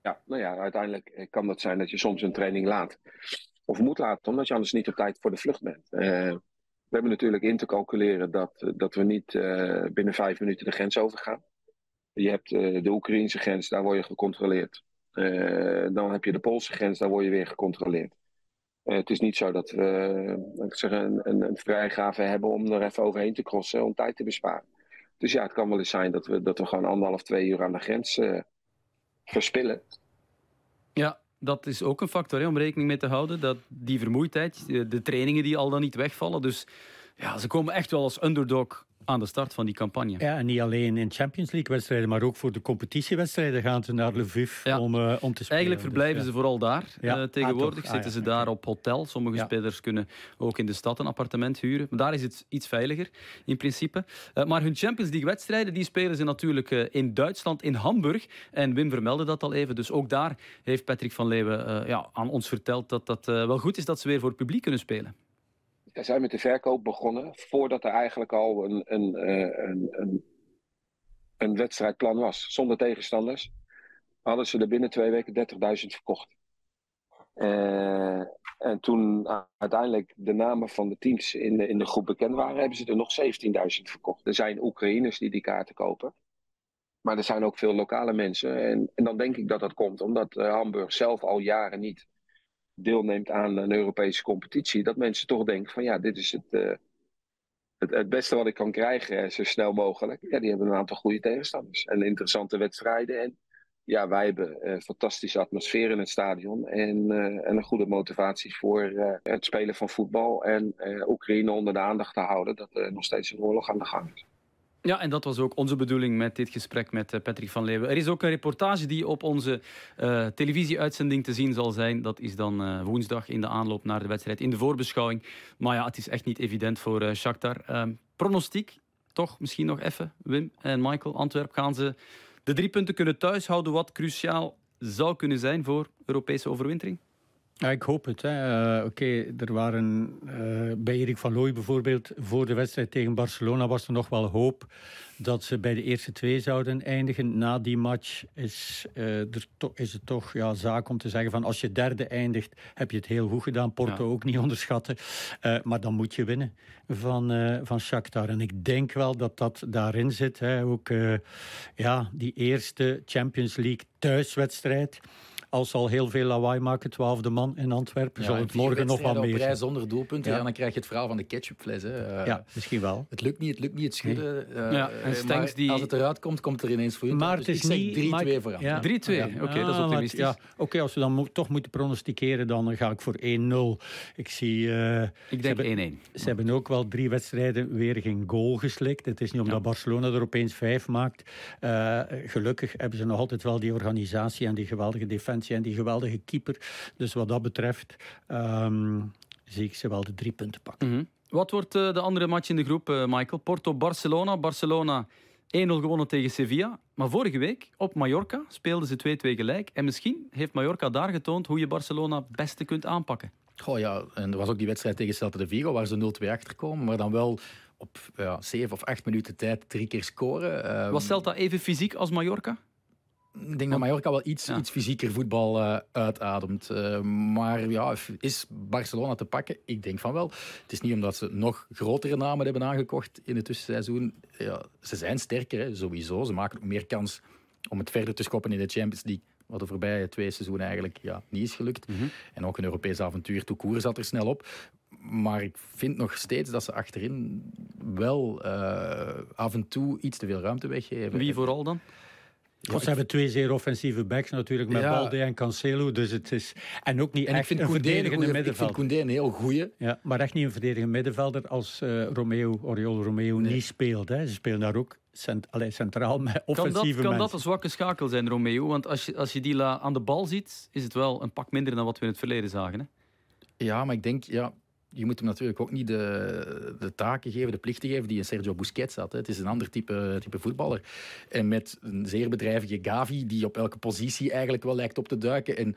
Ja, nou ja, uiteindelijk kan dat zijn dat je soms een training laat. Of moet laten, omdat je anders niet op tijd voor de vlucht bent. Uh, we hebben natuurlijk in te calculeren dat, dat we niet uh, binnen vijf minuten de grens overgaan. Je hebt uh, de Oekraïnse grens, daar word je gecontroleerd. dan heb je de Poolse grens, daar word je weer gecontroleerd. Het is niet zo dat we zeg, een, vrijgave hebben om er even overheen te crossen om tijd te besparen. Dus ja, het kan wel eens zijn dat we, dat we gewoon anderhalf, twee uur aan de grens verspillen.
Ja, dat is ook een factor hè, om rekening mee te houden. Dat die vermoeidheid, de trainingen die al dan niet wegvallen. Dus ja, ze komen echt wel als underdog aan de start van die campagne.
Ja, en niet alleen in Champions League-wedstrijden, maar ook voor de competitiewedstrijden gaan ze naar Lviv ja. om, uh, om te spelen.
Eigenlijk verblijven dus, ze vooral daar ja. uh, tegenwoordig. Ah, Zitten ze daar op hotel. Sommige spelers kunnen ook in de stad een appartement huren. Maar daar is het iets veiliger, in principe. Uh, maar hun Champions League-wedstrijden, die spelen ze natuurlijk in Duitsland, in Hamburg. En Wim vermeldde dat al even. Dus ook daar heeft Patrick van Leeuwen ja, aan ons verteld dat dat wel goed is dat ze weer voor het publiek kunnen spelen
zijn met de verkoop begonnen voordat er eigenlijk al een, een, eh, een, een, een wedstrijdplan was. Zonder tegenstanders hadden ze er binnen twee weken 30.000 verkocht. Uh, en toen uiteindelijk de namen van de teams in de, in de groep bekend waren, hebben ze er nog 17.000 verkocht. Er zijn Oekraïners die die kaarten kopen. Maar er zijn ook veel lokale mensen. En, en dan denk ik dat dat komt omdat uh, Hamburg zelf al jaren niet deelneemt aan een Europese competitie. Dat mensen toch denken van ja, dit is het, uh, het, beste wat ik kan krijgen zo snel mogelijk. Ja, die hebben een aantal goede tegenstanders. En interessante wedstrijden. En ja, wij hebben een fantastische atmosfeer in het stadion. En, en een goede motivatie voor het spelen van voetbal. En Oekraïne onder de aandacht te houden dat er nog steeds een oorlog aan de gang is.
Ja, en dat was ook onze bedoeling met dit gesprek met Patrick van Leeuwen. Er is ook een reportage die op onze uh, televisieuitzending te zien zal zijn. Dat is dan uh, woensdag in de aanloop naar de wedstrijd in de voorbeschouwing. Maar ja, het is echt niet evident voor uh, Shakhtar. pronostiek, toch misschien nog even, Wim en Michael. Antwerp gaan ze de drie punten kunnen thuishouden, wat cruciaal zou kunnen zijn voor Europese overwintering?
Ja, ik hoop het. Uh, Oké, okay, er waren uh, bij Erik van Looy bijvoorbeeld voor de wedstrijd tegen Barcelona was er nog wel hoop dat ze bij de eerste twee zouden eindigen. Na die match is, uh, er is het toch ja, zaak om te zeggen van als je derde eindigt, heb je het heel goed gedaan. Porto ja. ook niet onderschatten. maar dan moet je winnen van, van Shakhtar. En ik denk wel dat dat daarin zit. Hè. Ook ja, die eerste Champions League thuiswedstrijd als ze al heel veel lawaai maken, twaalfde man in Antwerpen, ja, zal het morgen nog wat meer
zijn. zonder doelpunten, ja. ja. dan krijg je het verhaal van de ketchupfles. Hè.
Uh, ja, misschien wel.
Het lukt niet, het lukt niet, het schudden.
Nee. Uh, ja, en Stenks die...
Als het eruit komt, komt er ineens voor je.
Maar het is
dus
niet...
3-2 voor
ja. 3-2, oké, okay, dat is optimistisch. Ja.
Oké, okay, als we dan mo toch moeten pronosticeren, dan ga ik voor 1-0. Ik zie... Uh,
ik denk 1-1.
Ze hebben ook wel drie wedstrijden weer geen goal geslikt. Het is niet omdat Barcelona er opeens vijf maakt. Uh, gelukkig hebben ze nog altijd wel die organisatie en die geweldige defensie en die geweldige keeper. Dus wat dat betreft um, zie ik ze wel de drie punten pakken.
Mm -hmm. Wat wordt uh, de andere match in de groep, uh, Michael? Porto-Barcelona. Barcelona 1-0 gewonnen tegen Sevilla. Maar vorige week op Mallorca speelden ze 2-2 gelijk. En misschien heeft Mallorca daar getoond hoe je Barcelona het beste kunt aanpakken.
Goh ja, en er was ook die wedstrijd tegen Celta de Vigo waar ze 0-2 achterkomen. Maar dan wel op ja, 7 of 8 minuten tijd drie keer scoren.
Um... Was Celta even fysiek als Mallorca?
Ik denk dat Mallorca wel iets, ja. iets fysieker voetbal uh, uitademt. Uh, maar ja, is Barcelona te pakken? Ik denk van wel. Het is niet omdat ze nog grotere namen hebben aangekocht in het tussenseizoen. Ja, ze zijn sterker, hè, sowieso. Ze maken ook meer kans om het verder te schoppen in de Champions League. Wat de voorbije twee seizoenen eigenlijk ja, niet is gelukt. Mm -hmm. En ook een Europees avontuur. Toekoer zat er snel op. Maar ik vind nog steeds dat ze achterin wel uh, af en toe iets te veel ruimte weggeven.
Wie vooral dan?
Ja, ze hebben twee zeer offensieve backs natuurlijk, met ja. Balde en Cancelo. Dus het is... En ook niet
en
echt
een verdedigende middenvelder. Ik vind Koundé een heel goeie.
Ja, maar echt niet een verdedigende middenvelder als uh, Romeo, Oriol Romeo nee. niet speelt. Hè. Ze spelen daar ook cent allee, centraal met offensieve
Kan dat, kan dat een zwakke schakel zijn, Romeo? Want als je, als je die aan de bal ziet, is het wel een pak minder dan wat we in het verleden zagen. Hè?
Ja, maar ik denk... Ja, je moet hem natuurlijk ook niet de, de taken geven, de plichten geven die Sergio Busquets had. Hè. Het is een ander type, type voetballer. En met een zeer bedrijvige Gavi, die op elke positie eigenlijk wel lijkt op te duiken. En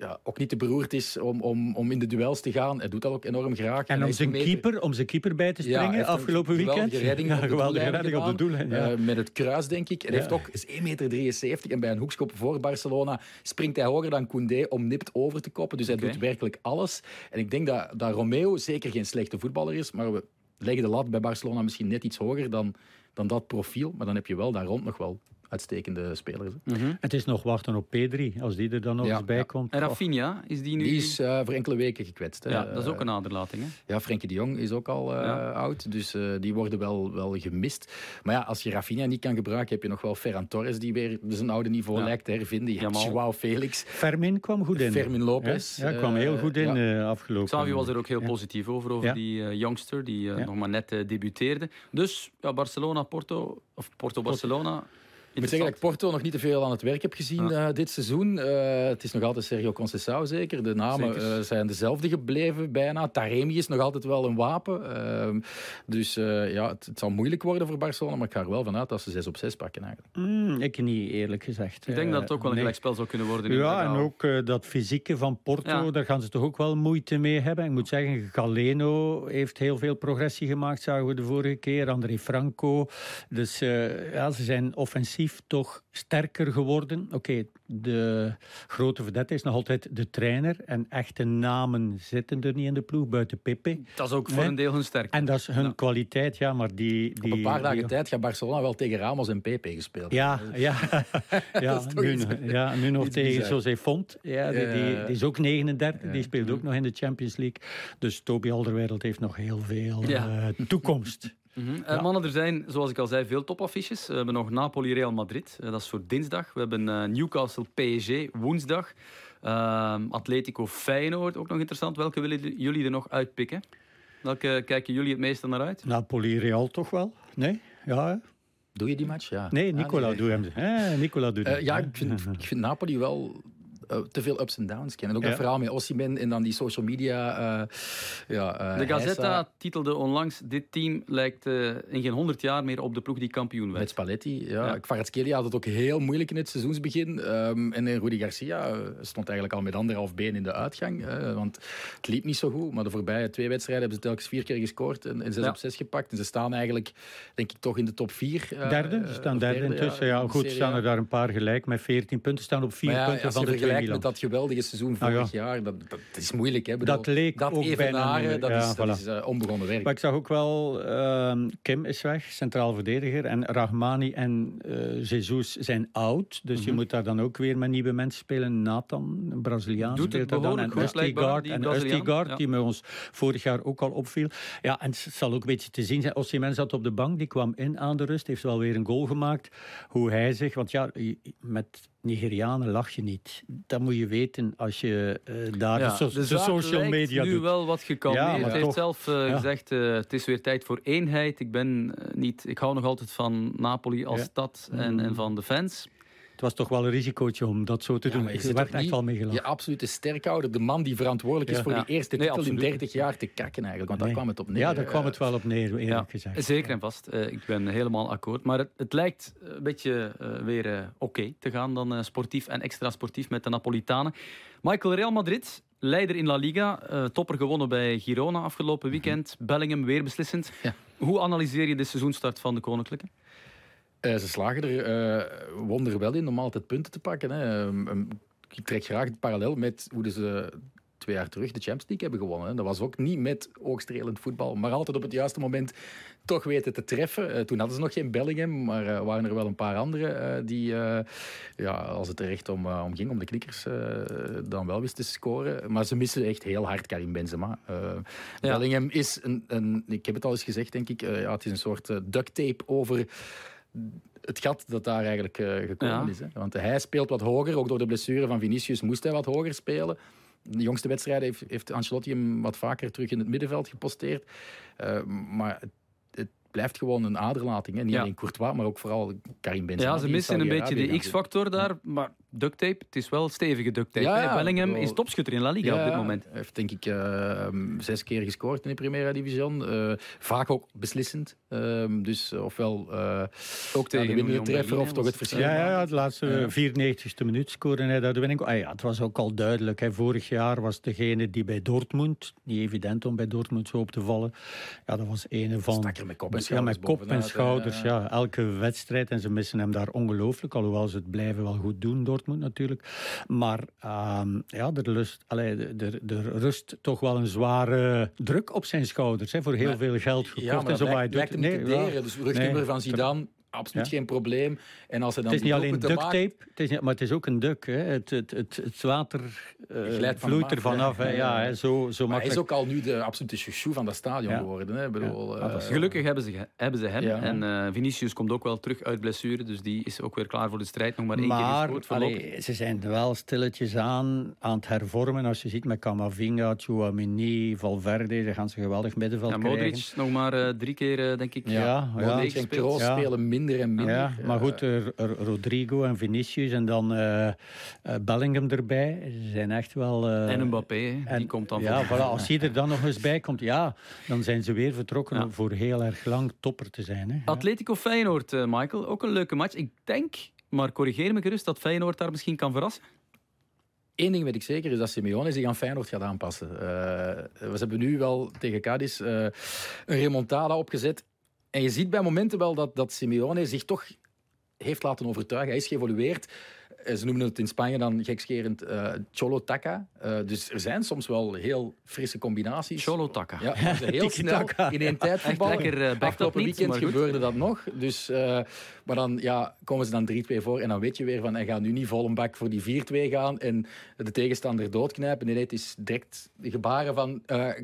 ja, ook niet te beroerd is om, om, om in de duels te gaan. Hij doet dat ook enorm graag.
En, en om, zijn keeper, om zijn keeper bij te springen ja, afgelopen weekend.
Redding
ja, geweldige redding op de doelen. Ja.
Uh, met het kruis, denk ik. Hij ja. heeft ook is 1,73 meter en bij een hoekschop voor Barcelona springt hij hoger dan Koundé om nipt over te koppen. Dus hij okay. doet werkelijk alles. En ik denk dat, dat Romeo zeker geen slechte voetballer is, maar we leggen de lat bij Barcelona misschien net iets hoger dan, dan dat profiel. Maar dan heb je wel daar rond nog wel uitstekende spelers.
Mm -hmm. Het is nog wachten op P3, als die er dan nog ja, eens bij ja. komt.
En Rafinha, is die nu...
Die is uh, voor enkele weken gekwetst.
Ja, dat is ook een aderlating. Hè?
Ja, Frenkie de Jong is ook al uh, ja. oud, dus uh, die worden wel, wel gemist. Maar ja, als je Rafinha niet kan gebruiken, heb je nog wel Ferran Torres, die weer zijn oude niveau lijkt te hervinden. Je hebt Joao Felix.
Fermin kwam goed in.
Fermin Lopez.
Ja, kwam heel goed in afgelopen.
Xavi was er ook heel positief over, over die youngster, die nog maar net debuteerde. Dus Barcelona, Porto, of Porto-Barcelona...
Ik moet zeggen dat ik Porto nog niet te veel aan het werk heb gezien ja. uh, dit seizoen. Uh, het is nog altijd Sergio Conceição zeker. De namen uh, zijn dezelfde gebleven bijna. Taremi is nog altijd wel een wapen. Ehm, dus ja, het, het, zal moeilijk worden voor Barcelona. Maar ik ga er wel vanuit dat ze 6 op 6 pakken eigenlijk.
Mm, ik niet, eerlijk gezegd.
Ik denk dat het ook wel een nee. gelijkspel zou kunnen worden.
Ja, en ook dat fysieke van Porto, ja. daar gaan ze toch ook wel moeite mee hebben. Ik moet zeggen, Galeno heeft heel veel progressie gemaakt, zagen we de vorige keer. André Franco. Dus ja, ze zijn offensief defensief toch sterker geworden. Oké, de grote vedette is nog altijd de trainer. En echte namen zitten er niet in de ploeg, buiten Pepe.
Dat is ook voor een deel hun sterkte.
En dat is hun kwaliteit, ja, maar die... die
Op een paar dagen tijd gaat Barcelona wel tegen Ramos en Pepe gespeeld.
Ja, ja. ja, nu, ja nu nog tegen José Font. Ja, die, die, die, is ook 39, die speelt ook nog in de Champions League. Dus Toby Alderweireld heeft nog heel veel uh, toekomst.
Mm -hmm. Mannen, er zijn, zoals ik al zei, veel topaffiches. We hebben nog Napoli-Real Madrid, uh, dat is voor dinsdag. We hebben uh, Newcastle-PSG woensdag. Ehm, Atletico Feyenoord, ook nog interessant. Welke willen jullie er nog uitpikken? Welke kijken jullie het meeste naar uit?
Napoli-Real toch wel? Nee? Ja,
Doe je die match? Ja.
Nee, Nicola ah, nee. doet hem. Eh, Nicola doet
uh, ja, ik vind, ik vind Napoli wel uh, te veel ups en downs kennen. Ook ja. dat verhaal met Ossiman en dan die social media. Uh, ja,
uh, de Gazzetta titelde onlangs: Dit team lijkt in geen honderd jaar meer op de ploeg die kampioen werd.
Met Spalletti, ja. ja. Kvaratskhelia had het ook heel moeilijk in het seizoensbegin. Um, en Rudy Garcia stond eigenlijk al met anderhalf been in de uitgang. want het liep niet zo goed. Maar de voorbije twee wedstrijden hebben ze telkens vier keer gescoord en, en zes ja. op zes gepakt. En ze staan eigenlijk, denk ik, toch in de top vier.
derde, ze staan derde, derde intussen. Ja, goed, staan er daar een paar gelijk met veertien punten. staan op vier punten van de
met dat geweldige seizoen vorig ah, ja. jaar, dat, dat, is moeilijk. Hè?
Bedoel, dat leek
dat
ook bijna...
Dat is, dat is uh, onbegonnen werk.
Maar ik zag ook wel, uh, Kim is weg, centraal verdediger. En Rahmani en uh, Jesus zijn oud. Dus mm -hmm. je moet daar dan ook weer met nieuwe mensen spelen. Nathan, een Braziliaan,
Doet
speelt
daar
dan.
En
Östigard, en Östigard die met ons vorig jaar ook al opviel. Ja, en het zal ook een beetje te zien zijn. Osimhen zat op de bank, die kwam in aan de rust. Heeft wel weer een goal gemaakt. Hoe hij zich... Want ja, met Nigerianen lach je niet. Dat moet je weten als je uh, daar
ja,
de, so
de,
de social media
nu
doet.
wel wat gekalmeerd. Ja, hij heeft toch, zelf uh, ja. gezegd, uh, het is weer tijd voor eenheid. Ik, ben, niet, ik hou nog altijd van Napoli als stad en,
Mm.
en van de fans.
Het was toch wel een risicootje om dat zo te
ja,
doen.
Maar
Ik werd echt wel meegelachen.
Je absolute sterkhouder, de man die verantwoordelijk is
Ja.
voor
Ja.
die eerste
Nee,
titel in
absoluut.
30 jaar te kakken eigenlijk. Want
Nee.
daar kwam het op neer.
Ja, daar kwam het wel op neer, eerlijk
Ja,
gezegd.
Zeker en vast. Eh, ik ben helemaal akkoord. Maar het, het lijkt een beetje eh, weer eh, oké te gaan dan eh, sportief en extra sportief met de Napolitanen. Michael Real Madrid, leider in La Liga. eh, topper gewonnen bij Girona afgelopen weekend. Bellingham weer beslissend.
Ja.
Hoe analyseer je de seizoenstart van de Koninklijke?
Eh, ze slagen er eh, wonder wel in om altijd punten te pakken. Hè. Um, um, ik trek graag het parallel met hoe ze twee jaar terug de Champions League hebben gewonnen. Hè. Dat was ook niet met oogstrelend voetbal, maar altijd op het juiste moment toch weten te treffen. Eh, toen hadden ze nog geen Bellingham, maar uh, waren er wel een paar anderen uh, die, uh, ja, als het er echt om, om ging, om de knikkers, dan wel wisten te scoren. Maar ze missen echt heel hard Karim Benzema. Ja. Bellingham is een, een, ik heb het al eens gezegd, denk ik, ja, het is een soort duct tape over het gat dat daar eigenlijk uh, gekomen ja. is. Hè. Want hij speelt wat hoger, ook door de blessure van Vinicius moest hij wat hoger spelen. De jongste wedstrijden heeft, heeft Ancelotti hem wat vaker terug in het middenveld geposteerd. Uh, maar het, het, blijft gewoon een aderlating. Hè. Niet ja. alleen Courtois, maar ook vooral Karim Benzema.
Ja, ze missen een beetje de X-factor daar, maar duct tape, het is wel stevige duct tape. Ja, Bellingham is topschutter in La Liga op dit moment.
Hij heeft denk ik uh, zes keer gescoord in de Primera Division. Uh, vaak ook beslissend. Uh, dus ofwel uh,
ook tegen
de winnende treffer of toch het verschil.
Ja, ja, ja de laatste 94ste minuut scoorde hij daar de winning. Ah, ja, het was ook al duidelijk. Hè. Vorig jaar was degene die bij Dortmund, niet evident om bij Dortmund zo op te vallen. Ja, dat was een van...
Stak er met kop en
schouders Ja, met kop en schouders, ja. ja. Elke wedstrijd. En ze missen hem daar ongelooflijk. Alhoewel ze het blijven wel goed doen, Dortmund natuurlijk. Maar um, ja, er, lust, allee, er, er, rust toch wel een zware druk op zijn schouders. Hè, voor heel
maar,
veel geld gekocht.
Ja, maar
en zo
lijkt, lijkt hem
nee,
te deren. Dus rugnummer nee, van Zidane, absoluut ja. geen probleem. En als hij dan
het is niet alleen duct
maakt,
tape, het is niet, maar het is ook een duk. Hè. Het, het, het, het water uh, vloeit er vanaf. Ja, ja, hè. Zo, zo
maar
makkelijk.
hij is ook al nu de absolute chouchou van dat stadion geworden. Hè. Bedoel,
uh, Gelukkig hebben ze, hebben ze hem. En uh, Vinicius komt ook wel terug uit blessure. Dus die is ook weer klaar voor de strijd. Nog maar één
maar,
keer gescoord
allee, ze zijn wel stilletjes aan aan het hervormen. Als je ziet met Camavinga, Chouamini, Valverde, dan gaan ze geweldig middenveld
ja,
krijgen.
Modric nog maar drie keer, denk ik.
Ja, ja,
Modric en Kroos
ja.
spelen minder en minder.
Ja, maar goed, er, er, Rodrigo en Vinicius en dan uh, uh, Bellingham erbij. Ze zijn echt wel... Uh,
en Mbappé, die
en,
komt dan
Ja, voilà, als die er dan nog eens bij komt, ja, dan zijn ze weer vertrokken ja. voor heel erg lang topper te zijn. Hè.
Atletico Feyenoord, Michael, ook een leuke match. Ik denk, maar corrigeer me gerust, dat Feyenoord daar misschien kan verrassen.
Eén ding weet ik zeker, is dat Simeone zich aan Feyenoord gaat aanpassen. Uh, we hebben nu wel tegen Cadiz uh, een remontada opgezet. En je ziet bij momenten wel dat, dat Simeone zich toch heeft laten overtuigen. Hij is geëvolueerd. Eh, ze noemen het in Spanje dan gekscherend uh, Cholo Taka. Uh, dus er zijn soms wel heel frisse combinaties.
Cholo Taka.
Ja, heel snel in één tijd voetballen.
lekker uh,
Afgelopen weekend gebeurde dat nog. Dus, maar dan ja, komen ze dan 3-2 voor en dan weet je weer van hij gaat nu niet vol een bak voor die 4-2 gaan en de tegenstander doodknijpen. Nee, nee het is direct gebaren van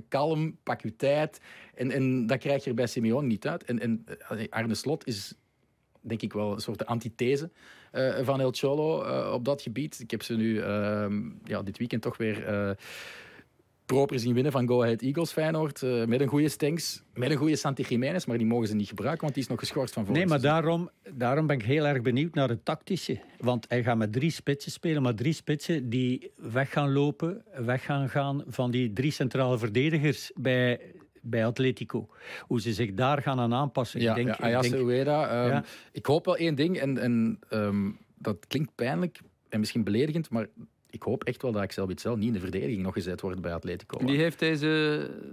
kalm, pak je tijd. En, en dat krijg je bij Simeone niet uit. En, en Arne Slot is denk ik wel een soort antithese uh, van El Cholo uh, op dat gebied. Ik heb ze nu uh, ja, dit weekend toch weer eh, proper zien winnen van Go Ahead Eagles Feyenoord. met een goede Stenks, met een goede Santi Jiménez, maar die mogen ze niet gebruiken, want die is nog geschorst van vorig
Nee, maar daarom, daarom ben ik heel erg benieuwd naar het tactische. Want hij gaat met drie spitsen spelen, maar drie spitsen die weg gaan lopen, weg gaan gaan van die drie centrale verdedigers bij bij Atletico. Hoe ze zich daar gaan aan aanpassen.
Ja,
ik denk,
ja, ik, denk, Ueda, um, ja. ik hoop wel één ding, en, en um, dat klinkt pijnlijk en misschien beledigend, maar ik hoop echt wel dat Axel Witsel niet in de verdediging nog gezet wordt bij Atletico.
Die heeft deze,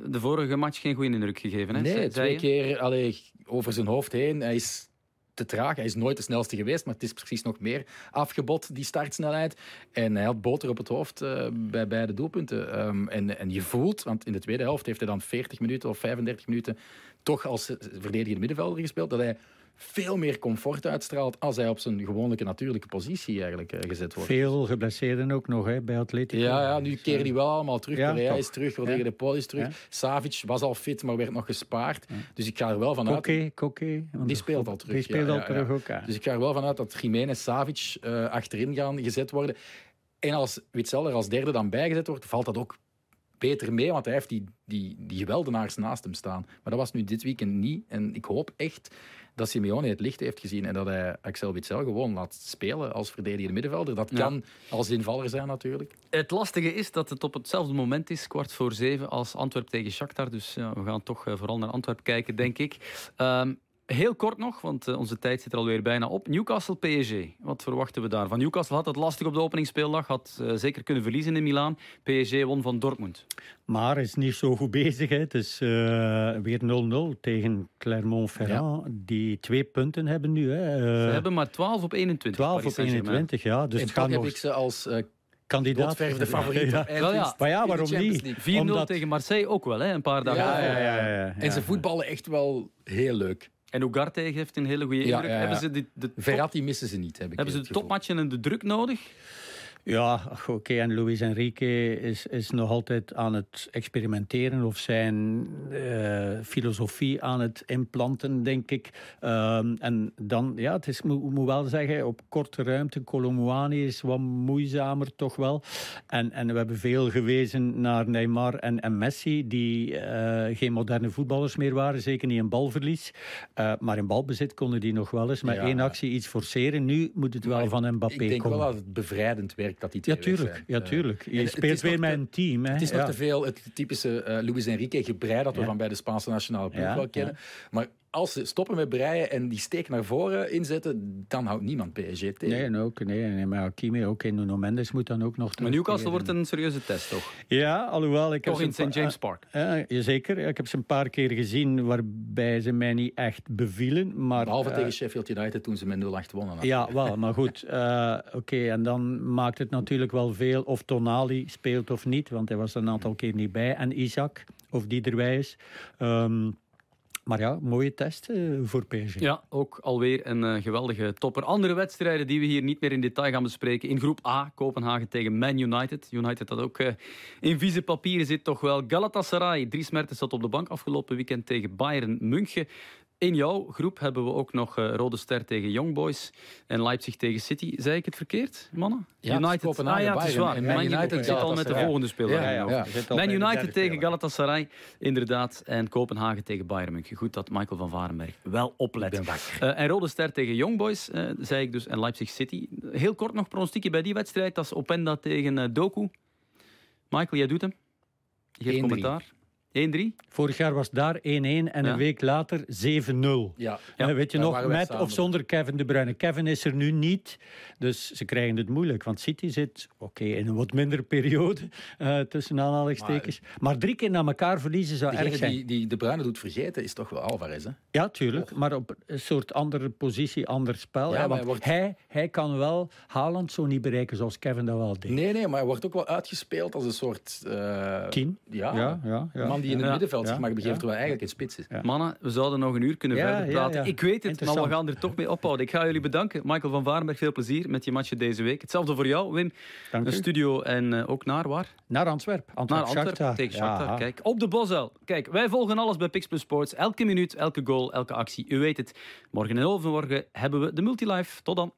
de vorige match geen goede indruk gegeven. Hè?
Nee, twee keer allee, over zijn hoofd heen. Hij is te traag. Hij is nooit de snelste geweest, maar het is precies nog meer afgebod, die startsnelheid. En hij had boter op het hoofd uh, bij beide doelpunten. Um, en, en je voelt, want in de tweede helft heeft hij dan 40 minuten of 35 minuten toch als verdedigende middenvelder gespeeld, dat hij veel meer comfort uitstraalt als hij op zijn gewone natuurlijke positie eigenlijk uh, gezet wordt.
Veel geblesseerden ook nog hè, bij Atletico.
Ja, ja nu keren die wel allemaal terug. Ja, Pereira is terug, Rodrigo de Paul is terug. Ja. Savic was al fit, maar werd nog gespaard. Dus ik ga er wel vanuit...
Koke, Koke.
Die speelt al terug.
Die speelt al terug ook,
Dus ik ga er wel vanuit dat Jiménez, Savic uh, achterin gaan gezet worden. En als Witzel er als derde dan bijgezet wordt, valt dat ook beter mee, want hij heeft die, die, die geweldenaars naast hem staan. Maar dat was nu dit weekend niet. En ik hoop echt dat Simeone het licht heeft gezien en dat hij Axel Witsel gewoon laat spelen als verdedigende middenvelder. Dat kan ja. als invaller zijn natuurlijk.
Het lastige is dat het op hetzelfde moment is, kwart voor zeven, als Antwerp tegen Shakhtar. Dus ja, we gaan toch eh, vooral naar Antwerp kijken, denk ik. Um, Heel kort nog, want uh, onze tijd zit er alweer bijna op. Newcastle PSG. Wat verwachten we daar? Van Newcastle had het lastig op de openingsspeeldag. Had uh, zeker kunnen verliezen in Milaan. PSG won van Dortmund.
Maar is niet zo goed bezig. Hè. Het is uh, weer 0-0 tegen Clermont-Ferrand. Ja. Die twee punten hebben nu. Hè.
Ze hebben maar 12 op 21.
12 op 21, ja. Dus
en
het gaat
heb
nog...
ik ze als
kandidaat.
de favoriet.
Ja. Maar ja, waarom niet?
4-0 Omdat... tegen Marseille ook wel, hè, een paar dagen.
Ja, ja, ja, ja, En ze voetballen echt wel heel leuk.
En Ugarte heeft een hele goede indruk. Ja, ja, ja. Hebben ze de, de
top... Verratti missen ze niet, heb ik
Hebben ze de topmatchen en de druk nodig?
Ja, oké. Okay. En Luis Enrique is, is nog altijd aan het experimenteren of zijn uh, filosofie aan het implanten, denk ik. Um, en dan, ja, het is, moet, moet wel zeggen, op korte ruimte. Colomwani is wat moeizamer toch wel. En, en we hebben veel gewezen naar Neymar en, en Messi, die uh, geen moderne voetballers meer waren, zeker niet in balverlies. Uh, maar in balbezit konden die nog wel eens met ja. één actie iets forceren. Nu moet het wel van Mbappé komen.
Ik denk wel dat het bevrijdend werkt dat die
ja, tuurlijk. Ja, tuurlijk. Je speelt weer met een team. Hè?
Het is nog te veel het typische uh, Luis Enrique gebrei dat we van bij de Spaanse nationale ploeg wel kennen. Maar als ze stoppen met breien en die steek naar voren inzetten, dan houdt niemand PSG tegen.
Nee, ook, nee, nee maar Kimi, ook in Nuno Mendes moet dan ook nog...
Maar Newcastle wordt een serieuze test, toch?
Ja, alhoewel... Ik
toch in St. James Park?
Uh, uh, zeker. Ik heb ze een paar keer gezien waarbij ze mij niet echt bevielen. Maar,
Behalve uh, tegen Sheffield United toen ze met 0-8 wonnen.
Ja, wel, maar goed. Oké, okay, en dan maakt het natuurlijk wel veel of Tonali speelt of niet, want hij was er een aantal keer niet bij. En Isaac, of die erbij is. Um, maar ja, mooie test uh, voor PSG.
Ja, ook alweer een uh, geweldige topper. Andere wedstrijden die we hier niet meer in detail gaan bespreken. In groep A, Kopenhagen tegen Man United. United dat ook uh, in vieze papieren zit toch wel. Galatasaray, Dries Mertens zat op de bank afgelopen weekend tegen Bayern München. In jouw groep hebben we ook nog uh, Rode Ster tegen Young Boys en Leipzig tegen City. Zei ik het verkeerd, mannen?
Ja, United.
Ah, ja, het is waar.
Man United,
United zit al met de volgende speler. Ja, ja, ja. Man United tegen Galatasaray, inderdaad. En Kopenhagen tegen Bayern München. Goed dat Michael van Varenberg wel oplet. Uh, en Rode Ster tegen Young Boys, uh, zei ik dus, en Leipzig City. Heel kort nog pronostiekje bij die wedstrijd. Dat is Openda tegen Doku. Michael, jij doet hem. Je geeft commentaar.
Vorig jaar was daar 1-1 en
Ja.
een week later 7-0.
Ja.
Eh, weet je
daar
nog, met of zonder Kevin De Bruyne. Kevin is er nu niet, dus ze krijgen het moeilijk. Want City zit, oké, in een wat mindere periode, eh, tussen aanhalingstekens. Maar, drie keer na elkaar verliezen zou erg zijn.
die, die De Bruyne doet vergeten is toch wel Alvarez. Hè?
Ja, tuurlijk. Maar op een soort andere positie, ander spel.
Ja,
hè,
maar
want
hij wordt-
hij, hij kan wel Haaland zo niet bereiken zoals Kevin dat wel deed.
Nee, nee, maar hij wordt ook wel uitgespeeld als een soort... eh,
Tien?
Ja,
Ja, ja, ja.
man die in het
Ja.
middenveld zich
Ja,
mag begeven, terwijl hij eigenlijk een spits is.
Ja.
Mannen, we zouden nog een uur kunnen
Ja,
verder praten.
ja.
Ik weet het, maar we gaan er toch mee ophouden. Ik ga jullie bedanken. Michael van Varenberg, veel plezier met je matchen deze week. Hetzelfde voor jou, Wim.
Dank
Een
u.
studio en eh, ook naar waar?
Naar Antwerp.
Naar
Antwerp,
Antwerpen
Shakhtar.
tegen Shakhtar.
Ja.
Kijk, op de Bosuil. Kijk, wij volgen alles bij Pix Plus Sports. Elke minuut, elke goal, elke actie. U weet het. Morgen en overmorgen hebben we de Multilife. Tot dan.